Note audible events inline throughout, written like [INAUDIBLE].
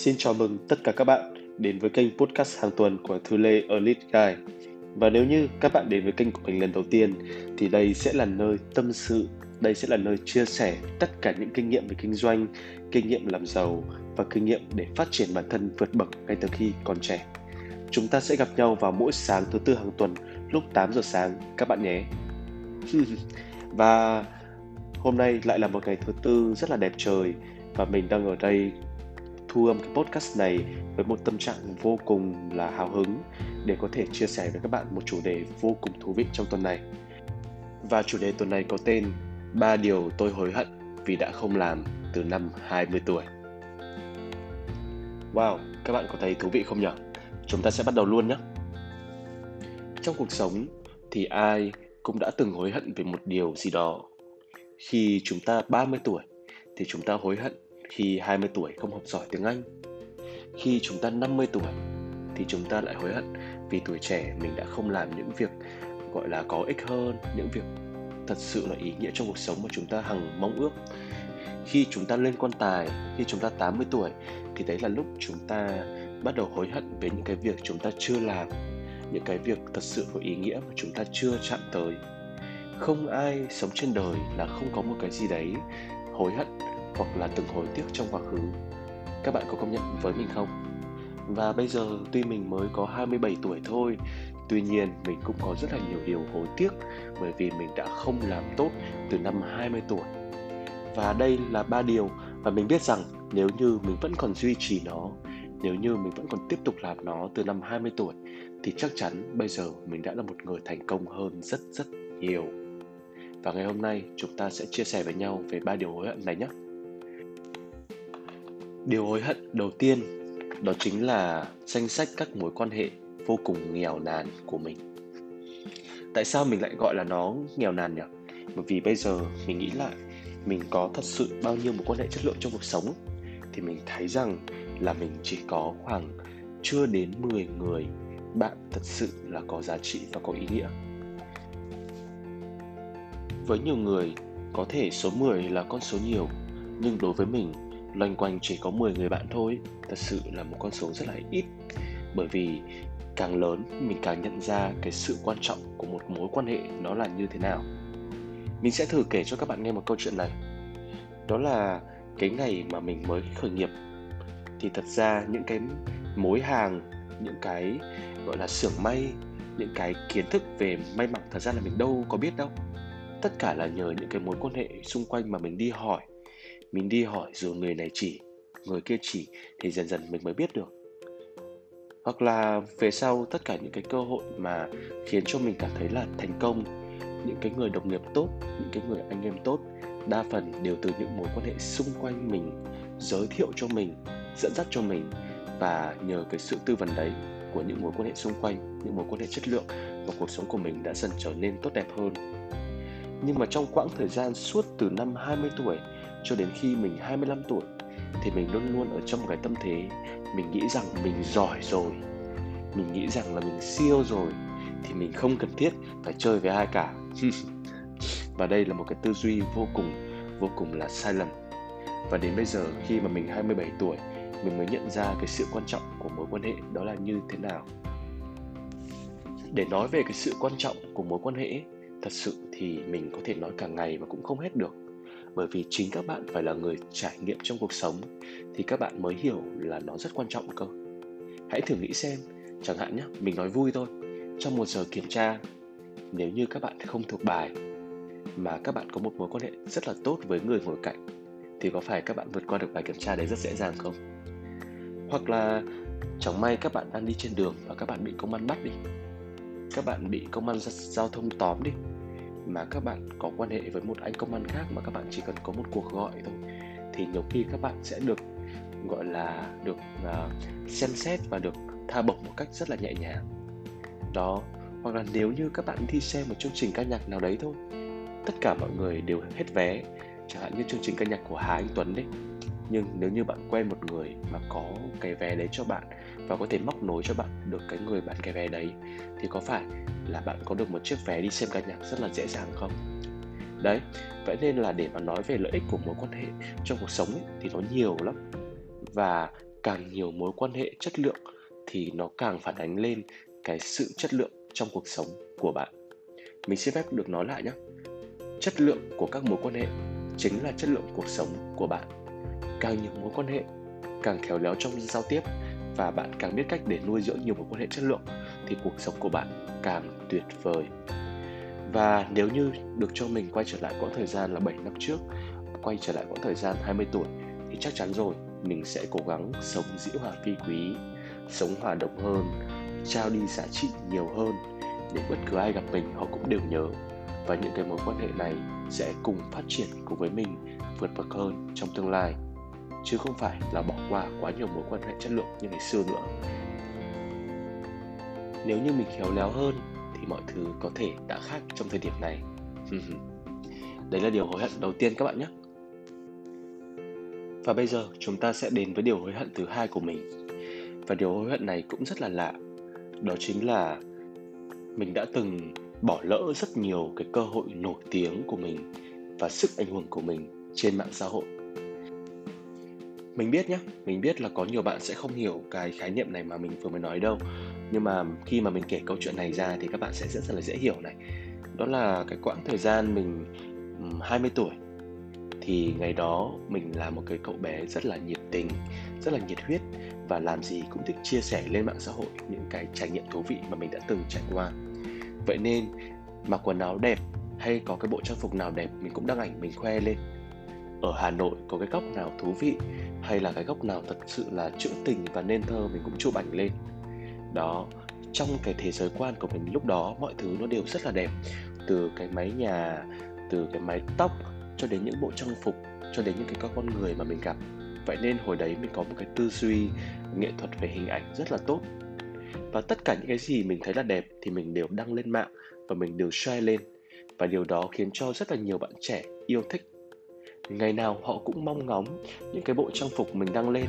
Xin chào mừng tất cả các bạn đến với kênh podcast hàng tuần của Thư Lê Elite Guy. Và nếu như các bạn đến với kênh của mình lần đầu tiên thì đây sẽ là nơi tâm sự, đây sẽ là nơi chia sẻ tất cả những kinh nghiệm về kinh doanh, kinh nghiệm làm giàu và kinh nghiệm để phát triển bản thân vượt bậc ngay từ khi còn trẻ. Chúng ta sẽ gặp nhau vào mỗi sáng thứ tư hàng tuần lúc 8 giờ sáng các bạn nhé. [LAUGHS] và hôm nay lại là một ngày thứ tư rất là đẹp trời và mình đang ở đây thu âm cái podcast này với một tâm trạng vô cùng là hào hứng để có thể chia sẻ với các bạn một chủ đề vô cùng thú vị trong tuần này. Và chủ đề tuần này có tên ba điều tôi hối hận vì đã không làm từ năm 20 tuổi. Wow, các bạn có thấy thú vị không nhỉ? Chúng ta sẽ bắt đầu luôn nhé. Trong cuộc sống thì ai cũng đã từng hối hận về một điều gì đó. Khi chúng ta 30 tuổi thì chúng ta hối hận khi 20 tuổi không học giỏi tiếng Anh. Khi chúng ta 50 tuổi thì chúng ta lại hối hận vì tuổi trẻ mình đã không làm những việc gọi là có ích hơn, những việc thật sự là ý nghĩa trong cuộc sống mà chúng ta hằng mong ước. Khi chúng ta lên quan tài, khi chúng ta 80 tuổi thì đấy là lúc chúng ta bắt đầu hối hận về những cái việc chúng ta chưa làm, những cái việc thật sự có ý nghĩa mà chúng ta chưa chạm tới. Không ai sống trên đời là không có một cái gì đấy hối hận hoặc là từng hối tiếc trong quá khứ. Các bạn có công nhận với mình không? Và bây giờ tuy mình mới có 27 tuổi thôi, tuy nhiên mình cũng có rất là nhiều điều hối tiếc bởi vì mình đã không làm tốt từ năm 20 tuổi. Và đây là ba điều và mình biết rằng nếu như mình vẫn còn duy trì nó, nếu như mình vẫn còn tiếp tục làm nó từ năm 20 tuổi thì chắc chắn bây giờ mình đã là một người thành công hơn rất rất nhiều. Và ngày hôm nay chúng ta sẽ chia sẻ với nhau về ba điều hối hận này nhé điều hối hận đầu tiên đó chính là danh sách các mối quan hệ vô cùng nghèo nàn của mình. Tại sao mình lại gọi là nó nghèo nàn nhỉ? Bởi vì bây giờ mình nghĩ lại, mình có thật sự bao nhiêu mối quan hệ chất lượng trong cuộc sống? Thì mình thấy rằng là mình chỉ có khoảng chưa đến 10 người bạn thật sự là có giá trị và có ý nghĩa. Với nhiều người, có thể số 10 là con số nhiều, nhưng đối với mình loanh quanh chỉ có 10 người bạn thôi, thật sự là một con số rất là ít. Bởi vì càng lớn, mình càng nhận ra cái sự quan trọng của một mối quan hệ nó là như thế nào. Mình sẽ thử kể cho các bạn nghe một câu chuyện này. Đó là cái ngày mà mình mới khởi nghiệp. Thì thật ra những cái mối hàng, những cái, gọi là, xưởng may, những cái kiến thức về may mặc thật ra là mình đâu có biết đâu. Tất cả là nhờ những cái mối quan hệ xung quanh mà mình đi hỏi mình đi hỏi rồi người này chỉ, người kia chỉ thì dần dần mình mới biết được. Hoặc là về sau tất cả những cái cơ hội mà khiến cho mình cảm thấy là thành công, những cái người đồng nghiệp tốt, những cái người anh em tốt, đa phần đều từ những mối quan hệ xung quanh mình, giới thiệu cho mình, dẫn dắt cho mình và nhờ cái sự tư vấn đấy của những mối quan hệ xung quanh, những mối quan hệ chất lượng và cuộc sống của mình đã dần trở nên tốt đẹp hơn. Nhưng mà trong quãng thời gian suốt từ năm 20 tuổi cho đến khi mình 25 tuổi, thì mình luôn luôn ở trong cái tâm thế, mình nghĩ rằng mình giỏi rồi. Mình nghĩ rằng là mình siêu rồi, thì mình không cần thiết phải chơi với ai cả. [LAUGHS] Và đây là một cái tư duy vô cùng vô cùng là sai lầm. Và đến bây giờ, khi mà mình 27 tuổi, mình mới nhận ra cái sự quan trọng của mối quan hệ đó là như thế nào. Để nói về cái sự quan trọng của mối quan hệ thật sự thì mình có thể nói cả ngày mà cũng không hết được bởi vì chính các bạn phải là người trải nghiệm trong cuộc sống, thì các bạn mới hiểu là nó rất quan trọng cơ. Hãy thử nghĩ xem, chẳng hạn nhé mình nói vui thôi. Trong một giờ kiểm tra, nếu như các bạn không thuộc bài, mà các bạn có một mối quan hệ rất là tốt với người ngồi cạnh, thì có phải các bạn vượt qua được bài kiểm tra đấy rất dễ dàng không? Hoặc là, chẳng may các bạn đang đi trên đường và các bạn bị công an bắt đi. Các bạn bị công an giao thông tóm đi mà các bạn có quan hệ với một anh công an khác mà các bạn chỉ cần có một cuộc gọi thôi thì nhiều khi các bạn sẽ được gọi là được uh, xem xét và được tha bổng một cách rất là nhẹ nhàng. Đó hoặc là nếu như các bạn đi xem một chương trình ca nhạc nào đấy thôi tất cả mọi người đều hết vé chẳng hạn như chương trình ca nhạc của Hà Anh Tuấn đấy. Nhưng nếu như bạn quen một người mà có cái vé đấy cho bạn và có thể móc nối cho bạn được cái người bạn cái vé đấy. Thì có phải là bạn có được một chiếc vé đi xem ca nhạc rất là dễ dàng không? Đấy vậy nên là để mà nói về lợi ích của mối quan hệ trong cuộc sống ấy, thì nó nhiều lắm. Và càng nhiều mối quan hệ chất lượng thì nó càng phản ánh lên cái sự chất lượng trong cuộc sống của bạn. Mình xin phép được nói lại nhé. Chất lượng của các mối quan hệ chính là chất lượng cuộc sống của bạn. Càng nhiều mối quan hệ càng khéo léo trong giao tiếp và bạn càng biết cách để nuôi dưỡng nhiều mối quan hệ chất lượng, thì cuộc sống của bạn càng tuyệt vời. Và nếu như được cho mình quay trở lại quãng thời gian là 7 năm trước, quay trở lại quãng thời gian 20 tuổi, thì chắc chắn rồi, mình sẽ cố gắng sống dĩ hòa phi quý, sống hòa đồng hơn, trao đi giá trị nhiều hơn. Để bất cứ ai gặp mình, họ cũng đều nhớ. Và những cái mối quan hệ này sẽ cùng phát triển cùng với mình vượt bậc hơn trong tương lai chứ không phải là bỏ qua quá nhiều mối quan hệ chất lượng như ngày xưa nữa. Nếu như mình khéo léo hơn thì mọi thứ có thể đã khác trong thời điểm này. [LAUGHS] Đấy là điều hối hận đầu tiên các bạn nhé. Và bây giờ chúng ta sẽ đến với điều hối hận thứ hai của mình. Và điều hối hận này cũng rất là lạ. Đó chính là mình đã từng bỏ lỡ rất nhiều cái cơ hội nổi tiếng của mình và sức ảnh hưởng của mình trên mạng xã hội mình biết nhé mình biết là có nhiều bạn sẽ không hiểu cái khái niệm này mà mình vừa mới nói đâu. Nhưng mà khi mà mình kể câu chuyện này ra thì các bạn sẽ rất là dễ hiểu này. Đó là cái quãng thời gian mình 20 tuổi. Thì ngày đó mình là một cái cậu bé rất là nhiệt tình, rất là nhiệt huyết và làm gì cũng thích chia sẻ lên mạng xã hội những cái trải nghiệm thú vị mà mình đã từng trải qua. Vậy nên mặc quần áo đẹp hay có cái bộ trang phục nào đẹp mình cũng đăng ảnh, mình khoe lên ở Hà Nội có cái góc nào thú vị hay là cái góc nào thật sự là trữ tình và nên thơ mình cũng chụp ảnh lên? Đó, trong cái thế giới quan của mình lúc đó, mọi thứ nó đều rất là đẹp. Từ cái mái nhà, từ cái mái tóc cho đến những bộ trang phục, cho đến những cái con người mà mình gặp. Vậy nên hồi đấy mình có một cái tư duy nghệ thuật về hình ảnh rất là tốt. Và tất cả những cái gì mình thấy là đẹp thì mình đều đăng lên mạng và mình đều share lên. Và điều đó khiến cho rất là nhiều bạn trẻ yêu thích ngày nào họ cũng mong ngóng những cái bộ trang phục mình đăng lên.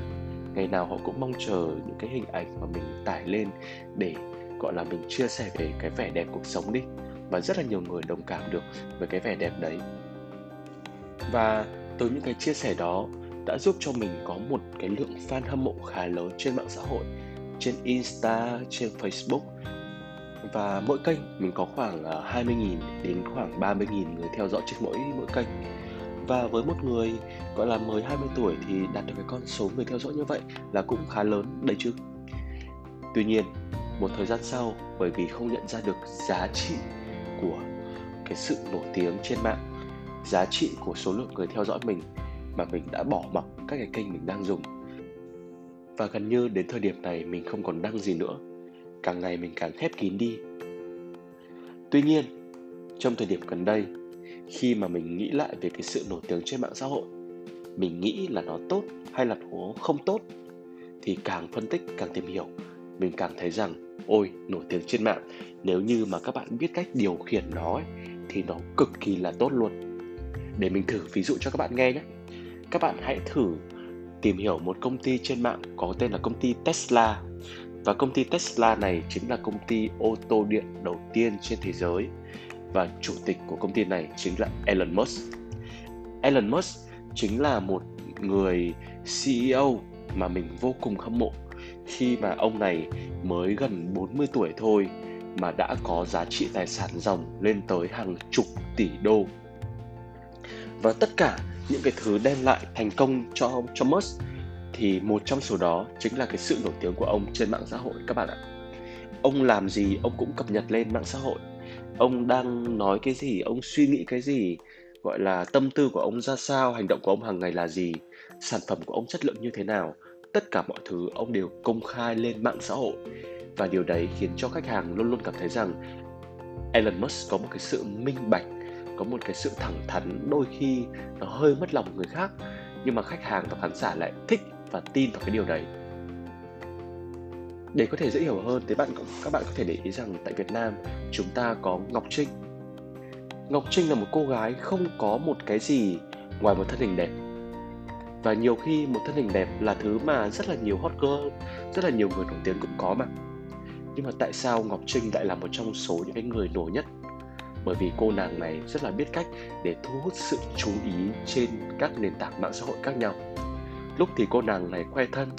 Ngày nào họ cũng mong chờ những cái hình ảnh mà mình tải lên để gọi là mình chia sẻ về cái vẻ đẹp cuộc sống đi. Và rất là nhiều người đồng cảm được với cái vẻ đẹp đấy. Và từ những cái chia sẻ đó đã giúp cho mình có một cái lượng fan hâm mộ khá lớn trên mạng xã hội trên Insta, trên Facebook. Và mỗi kênh mình có khoảng à, 20.000 đến khoảng 30.000 người theo dõi trên mỗi mỗi kênh và với một người, gọi là mới 20 tuổi thì đạt được cái con số người theo dõi như vậy là cũng khá lớn đấy chứ. Tuy nhiên, một thời gian sau, bởi vì không nhận ra được giá trị của cái sự nổi tiếng trên mạng, giá trị của số lượng người theo dõi mình mà mình đã bỏ mặc các cái kênh mình đang dùng. Và gần như đến thời điểm này mình không còn đăng gì nữa, càng ngày mình càng khép kín đi. Tuy nhiên, trong thời điểm gần đây khi mà mình nghĩ lại về cái sự nổi tiếng trên mạng xã hội mình nghĩ là nó tốt hay là nó không tốt thì càng phân tích càng tìm hiểu mình càng thấy rằng ôi nổi tiếng trên mạng nếu như mà các bạn biết cách điều khiển nó ấy, thì nó cực kỳ là tốt luôn. Để mình thử ví dụ cho các bạn nghe nhé. Các bạn hãy thử tìm hiểu một công ty trên mạng có tên là công ty Tesla. Và công ty Tesla này chính là công ty ô tô điện đầu tiên trên thế giới và chủ tịch của công ty này chính là Elon Musk. Elon Musk chính là một người CEO mà mình vô cùng hâm mộ khi mà ông này mới gần 40 tuổi thôi mà đã có giá trị tài sản dòng lên tới hàng chục tỷ đô. Và tất cả những cái thứ đem lại thành công cho cho Musk thì một trong số đó chính là cái sự nổi tiếng của ông trên mạng xã hội, các bạn ạ. Ông làm gì ông cũng cập nhật lên mạng xã hội ông đang nói cái gì? Ông suy nghĩ cái gì? Gọi là tâm tư của ông ra sao? Hành động của ông hàng ngày là gì? Sản phẩm của ông chất lượng như thế nào? Tất cả mọi thứ ông đều công khai lên mạng xã hội. Và điều đấy khiến cho khách hàng luôn luôn cảm thấy rằng Elon Musk có một cái sự minh bạch, có một cái sự thẳng thắn, đôi khi nó hơi mất lòng người khác. Nhưng mà khách hàng và khán giả lại thích và tin vào cái điều đấy để có thể dễ hiểu hơn thì bạn các bạn có thể để ý rằng tại Việt Nam chúng ta có Ngọc Trinh. Ngọc Trinh là một cô gái không có một cái gì ngoài một thân hình đẹp. Và nhiều khi một thân hình đẹp là thứ mà rất là nhiều hot girl, rất là nhiều người nổi tiếng cũng có mà. Nhưng mà tại sao Ngọc Trinh lại là một trong số những cái người nổi nhất? Bởi vì cô nàng này rất là biết cách để thu hút sự chú ý trên các nền tảng mạng xã hội khác nhau. Lúc thì cô nàng này khoe thân,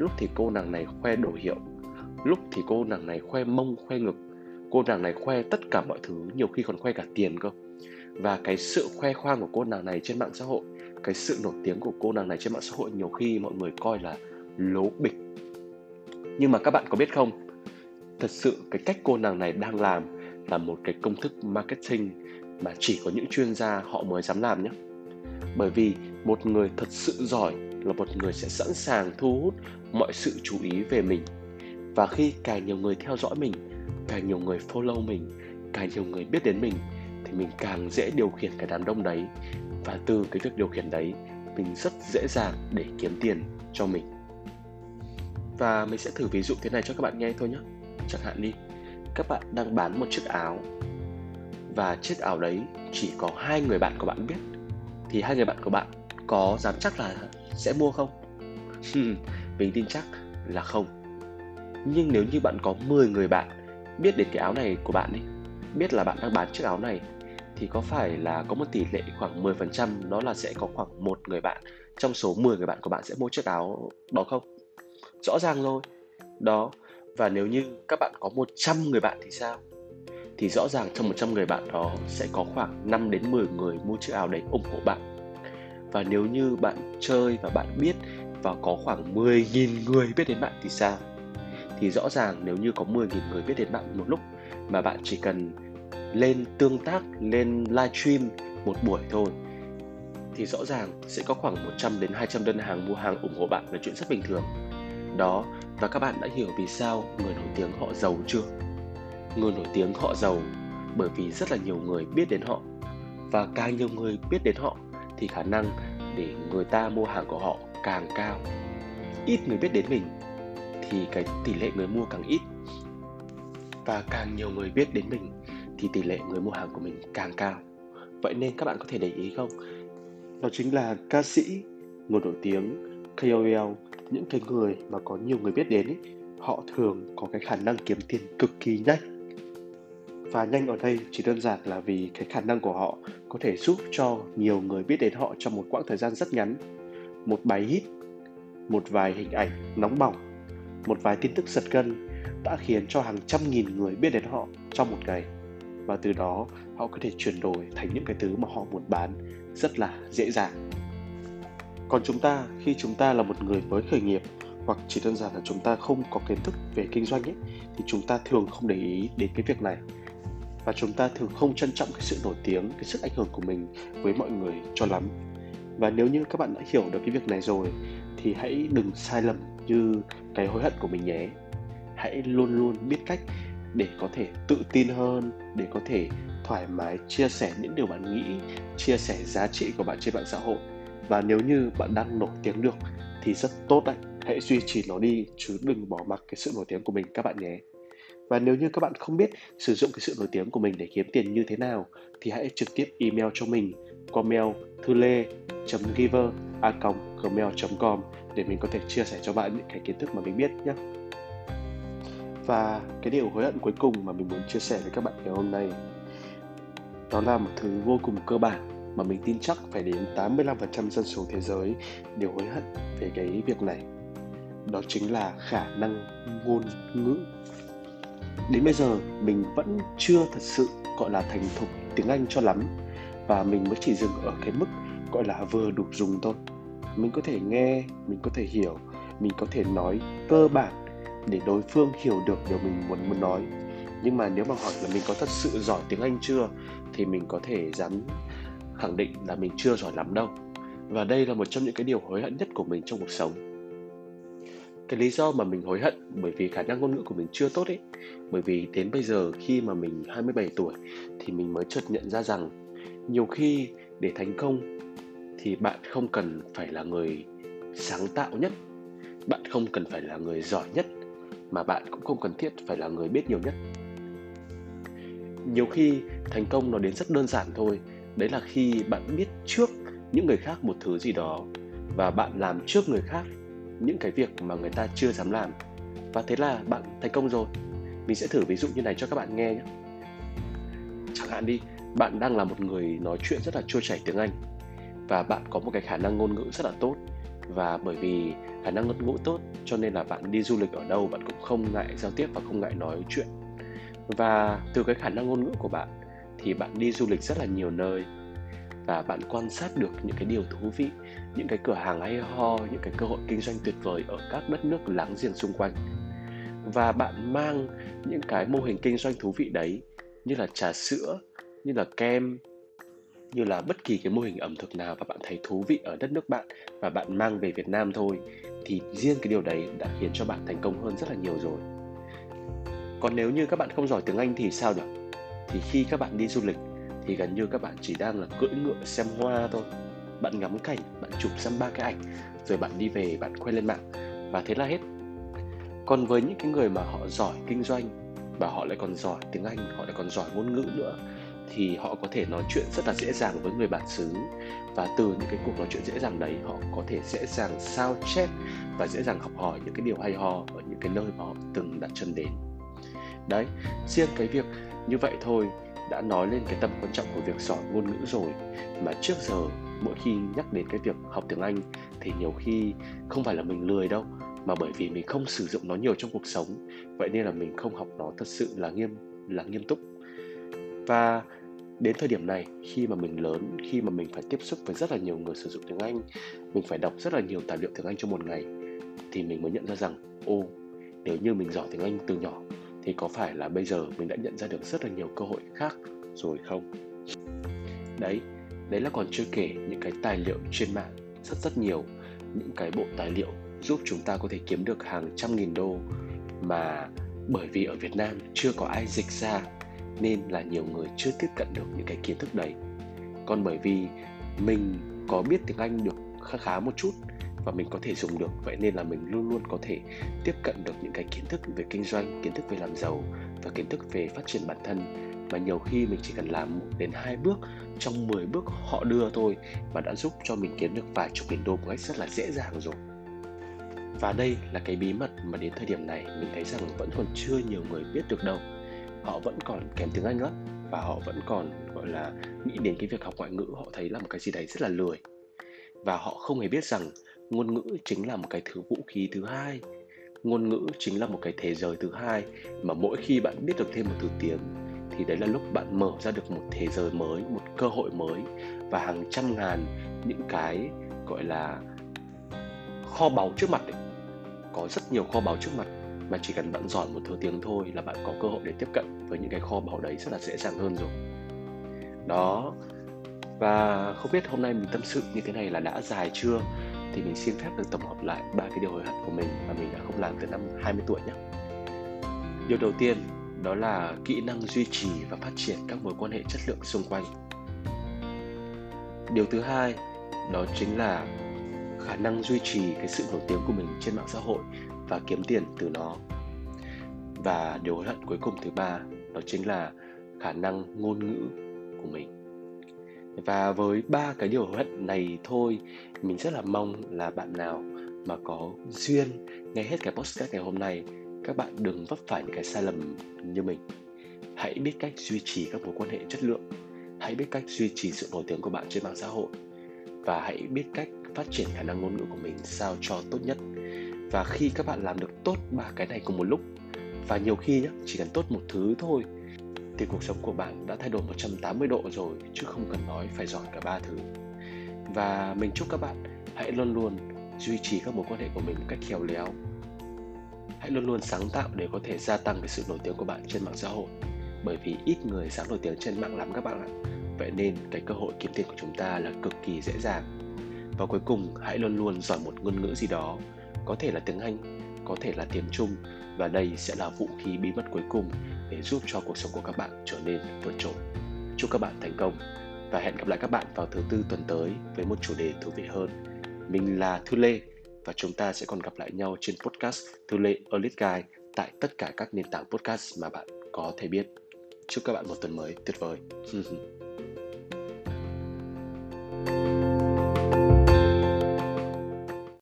lúc thì cô nàng này khoe đồ hiệu, lúc thì cô nàng này khoe mông, khoe ngực. Cô nàng này khoe tất cả mọi thứ, nhiều khi còn khoe cả tiền cơ. Và cái sự khoe khoang của cô nàng này trên mạng xã hội, cái sự nổi tiếng của cô nàng này trên mạng xã hội nhiều khi mọi người coi là lố bịch. Nhưng mà các bạn có biết không? Thật sự cái cách cô nàng này đang làm là một cái công thức marketing mà chỉ có những chuyên gia họ mới dám làm nhé. Bởi vì một người thật sự giỏi là một người sẽ sẵn sàng thu hút mọi sự chú ý về mình. Và khi càng nhiều người theo dõi mình, càng nhiều người follow mình, càng nhiều người biết đến mình, thì mình càng dễ điều khiển cái đám đông đấy. Và từ cái việc điều khiển đấy, mình rất dễ dàng để kiếm tiền cho mình. Và mình sẽ thử ví dụ thế này cho các bạn nghe thôi nhé. Chẳng hạn đi, các bạn đang bán một chiếc áo. Và chiếc áo đấy chỉ có hai người bạn của bạn biết. Thì hai người bạn của bạn có dám chắc là sẽ mua không mình tin chắc là không nhưng nếu như bạn có 10 người bạn biết đến cái áo này của bạn đi biết là bạn đang bán chiếc áo này, thì có phải là có một tỷ lệ khoảng 10% nó là sẽ có khoảng một người bạn trong số 10 người bạn của bạn sẽ mua chiếc áo đó không? Rõ ràng rồi. Đó. Và nếu như các bạn có 100 người bạn thì sao? Thì rõ ràng trong 100 người bạn đó sẽ có khoảng 5 đến 10 người mua chiếc áo đấy ủng hộ bạn. Và nếu như bạn chơi và bạn biết và có khoảng 10.000 người biết đến bạn thì sao? Thì rõ ràng nếu như có 10.000 người biết đến bạn một lúc mà bạn chỉ cần lên tương tác, lên livestream một buổi thôi thì rõ ràng sẽ có khoảng 100 đến 200 đơn hàng mua hàng ủng hộ bạn là chuyện rất bình thường. Đó, và các bạn đã hiểu vì sao người nổi tiếng họ giàu chưa? Người nổi tiếng họ giàu bởi vì rất là nhiều người biết đến họ và càng nhiều người biết đến họ thì khả năng để người ta mua hàng của họ càng cao. Ít người biết đến mình thì cái tỷ lệ người mua càng ít. Và càng nhiều người biết đến mình thì tỷ lệ người mua hàng của mình càng cao. Vậy nên các bạn có thể để ý không? Đó chính là ca sĩ người nổi tiếng KOL những cái người mà có nhiều người biết đến ấy, họ thường có cái khả năng kiếm tiền cực kỳ nhanh và nhanh ở đây chỉ đơn giản là vì cái khả năng của họ có thể giúp cho nhiều người biết đến họ trong một quãng thời gian rất ngắn. Một bài hit, một vài hình ảnh nóng bỏng, một vài tin tức giật gân đã khiến cho hàng trăm nghìn người biết đến họ trong một ngày. Và từ đó, họ có thể chuyển đổi thành những cái thứ mà họ muốn bán rất là dễ dàng. Còn chúng ta, khi chúng ta là một người mới khởi nghiệp, hoặc chỉ đơn giản là chúng ta không có kiến thức về kinh doanh ấy, thì chúng ta thường không để ý đến cái việc này và chúng ta thường không trân trọng cái sự nổi tiếng, cái sức ảnh hưởng của mình với mọi người cho lắm. Và nếu như các bạn đã hiểu được cái việc này rồi, thì hãy đừng sai lầm như cái hối hận của mình nhé. Hãy luôn luôn biết cách để có thể tự tin hơn, để có thể thoải mái chia sẻ những điều bạn nghĩ, chia sẻ giá trị của bạn trên mạng xã hội. Và nếu như bạn đang nổi tiếng được, thì rất tốt đấy. Hãy duy trì nó đi, chứ đừng bỏ mặc cái sự nổi tiếng của mình các bạn nhé và nếu như các bạn không biết sử dụng cái sự nổi tiếng của mình để kiếm tiền như thế nào, thì hãy trực tiếp email cho mình qua mail thư lê giver a gmail com để mình có thể chia sẻ cho bạn những cái kiến thức mà mình biết nhé và cái điều hối hận cuối cùng mà mình muốn chia sẻ với các bạn ngày hôm nay, đó là một thứ vô cùng cơ bản mà mình tin chắc phải đến 85% dân số thế giới đều hối hận về cái việc này. Đó chính là khả năng ngôn ngữ. Đến bây giờ mình vẫn chưa thật sự gọi là thành thục tiếng Anh cho lắm. Và mình mới chỉ dừng ở cái mức gọi là vừa đủ dùng thôi. Mình có thể nghe, mình có thể hiểu, mình có thể nói cơ bản để đối phương hiểu được điều mình muốn muốn nói. Nhưng mà nếu mà hỏi là mình có thật sự giỏi tiếng anh chưa thì mình có thể dám khẳng định là mình chưa giỏi lắm đâu. Và đây là một trong những cái điều hối hận nhất của mình trong cuộc sống cái lý do mà mình hối hận bởi vì khả năng ngôn ngữ của mình chưa tốt ấy, bởi vì đến bây giờ khi mà mình 27 tuổi thì mình mới chợt nhận ra rằng nhiều khi để thành công thì bạn không cần phải là người sáng tạo nhất, bạn không cần phải là người giỏi nhất, mà bạn cũng không cần thiết phải là người biết nhiều nhất. Nhiều khi thành công nó đến rất đơn giản thôi, đấy là khi bạn biết trước những người khác một thứ gì đó và bạn làm trước người khác những cái việc mà người ta chưa dám làm. Và thế là bạn thành công rồi. Mình sẽ thử ví dụ như này cho các bạn nghe nhé. Chẳng hạn đi, bạn đang là một người nói chuyện rất là trôi chảy tiếng anh và bạn có một cái khả năng ngôn ngữ rất là tốt. Và bởi vì khả năng ngôn ngữ tốt, cho nên là bạn đi du lịch ở đâu bạn cũng không ngại giao tiếp và không ngại nói chuyện. Và từ cái khả năng ngôn ngữ của bạn thì bạn đi du lịch rất là nhiều nơi và bạn quan sát được những cái điều thú vị, những cái cửa hàng hay ho, những cái cơ hội kinh doanh tuyệt vời ở các đất nước láng giềng xung quanh và bạn mang những cái mô hình kinh doanh thú vị đấy như là trà sữa, như là kem, như là bất kỳ cái mô hình ẩm thực nào và bạn thấy thú vị ở đất nước bạn và bạn mang về Việt Nam thôi, thì riêng cái điều đấy đã khiến cho bạn thành công hơn rất là nhiều rồi. Còn nếu như các bạn không giỏi tiếng Anh thì sao được? Thì khi các bạn đi du lịch thì gần như các bạn chỉ đang là cưỡi ngựa xem hoa thôi. Bạn ngắm cảnh, bạn chụp xăm ba cái ảnh rồi bạn đi về bạn khoe lên mạng và thế là hết. Còn với những cái người mà họ giỏi kinh doanh và họ lại còn giỏi tiếng Anh, họ lại còn giỏi ngôn ngữ nữa thì họ có thể nói chuyện rất là dễ dàng với người bản xứ và từ những cái cuộc nói chuyện dễ dàng đấy họ có thể dễ dàng sao chép và dễ dàng học hỏi những cái điều hay ho ở những cái nơi mà họ từng đặt chân đến đấy riêng cái việc như vậy thôi đã nói lên cái tầm quan trọng của việc giỏi ngôn ngữ rồi. Mà trước giờ, mỗi khi nhắc đến cái việc học tiếng Anh thì nhiều khi không phải là mình lười đâu, mà bởi vì mình không sử dụng nó nhiều trong cuộc sống, vậy nên là mình không học nó thật sự là nghiêm là nghiêm túc. Và đến thời điểm này, khi mà mình lớn, khi mà mình phải tiếp xúc với rất là nhiều người sử dụng tiếng anh, mình phải đọc rất là nhiều tài liệu tiếng anh trong một ngày, thì mình mới nhận ra rằng, ô, nếu như mình giỏi tiếng anh từ nhỏ thì có phải là bây giờ mình đã nhận ra được rất là nhiều cơ hội khác rồi không? Đấy đấy là còn chưa kể những cái tài liệu trên mạng, rất rất nhiều. Những cái bộ tài liệu giúp chúng ta có thể kiếm được hàng trăm nghìn đô mà bởi vì ở Việt Nam chưa có ai dịch ra nên là nhiều người chưa tiếp cận được những cái kiến thức đấy. Còn bởi vì mình có biết tiếng anh được khá khá một chút và mình có thể dùng được. Vậy nên là mình luôn luôn có thể tiếp cận được những cái kiến thức về kinh doanh, kiến thức về làm giàu và kiến thức về phát triển bản thân. Mà nhiều khi mình chỉ cần làm một đến hai bước, trong 10 bước họ đưa thôi mà đã giúp cho mình kiếm được vài chục nghìn đô một cách rất là dễ dàng rồi. Và đây là cái bí mật mà đến thời điểm này mình thấy rằng vẫn còn chưa nhiều người biết được đâu. Họ vẫn còn kém tiếng Anh lắm và họ vẫn còn, gọi là, nghĩ đến cái việc học ngoại ngữ. Họ thấy là một cái gì đấy rất là lười. Và họ không hề biết rằng ngôn ngữ chính là một cái thứ vũ khí thứ hai. Ngôn ngữ chính là một cái thế giới thứ hai mà mỗi khi bạn biết được thêm một thứ tiếng thì đấy là lúc bạn mở ra được một thế giới mới, một cơ hội mới và hàng trăm ngàn những cái, gọi là, kho báu trước mặt ấy. có rất nhiều kho báu trước mặt mà chỉ cần bạn giỏi một thứ tiếng thôi là bạn có cơ hội để tiếp cận với những cái kho báu đấy rất là dễ dàng hơn rồi. Đó. Và không biết hôm nay mình tâm sự như thế này là đã dài chưa? Thì mình xin phép được tổng hợp lại ba cái điều hối hận của mình mà mình đã không làm từ năm 20 tuổi nhé. Điều đầu tiên, đó là kỹ năng duy trì và phát triển các mối quan hệ chất lượng xung quanh. Điều thứ hai, đó chính là khả năng duy trì cái sự nổi tiếng của mình trên mạng xã hội và kiếm tiền từ nó và điều hối hận cuối cùng thứ ba, đó chính là khả năng ngôn ngữ của mình và với ba cái điều hối hận này thôi mình rất là mong là bạn nào mà có duyên nghe hết cái podcast ngày hôm nay các bạn đừng vấp phải những cái sai lầm như mình. Hãy biết cách duy trì các mối quan hệ chất lượng. Hãy biết cách duy trì sự nổi tiếng của bạn trên mạng xã hội. Và hãy biết cách phát triển khả năng ngôn ngữ của mình sao cho tốt nhất. Và khi các bạn làm được tốt ba cái này cùng một lúc và nhiều khi nhá, chỉ cần tốt một thứ thôi thì cuộc sống của bạn đã thay đổi 180 độ rồi chứ không cần nói phải giỏi cả ba thứ. Và mình chúc các bạn hãy luôn luôn duy trì các mối quan hệ của mình một cách khéo léo. Hãy luôn luôn sáng tạo để có thể gia tăng cái sự nổi tiếng của bạn trên mạng xã hội. Bởi vì ít người dám nổi tiếng trên mạng lắm các bạn ạ. Vậy nên cái cơ hội kiếm tiền của chúng ta là cực kỳ dễ dàng. Và cuối cùng hãy luôn luôn giỏi một ngôn ngữ gì đó có thể là tiếng Anh, có thể là tiếng Trung và đây sẽ là vũ khí bí mật cuối cùng để giúp cho cuộc sống của các bạn trở nên vượt trội. Chúc các bạn thành công và hẹn gặp lại các bạn vào thứ tư tuần tới với một chủ đề thú vị hơn. Mình là Thư Lê và chúng ta sẽ còn gặp lại nhau trên podcast Thư Lê Elite Guide tại tất cả các nền tảng podcast mà bạn có thể biết. Chúc các bạn một tuần mới tuyệt vời. [LAUGHS]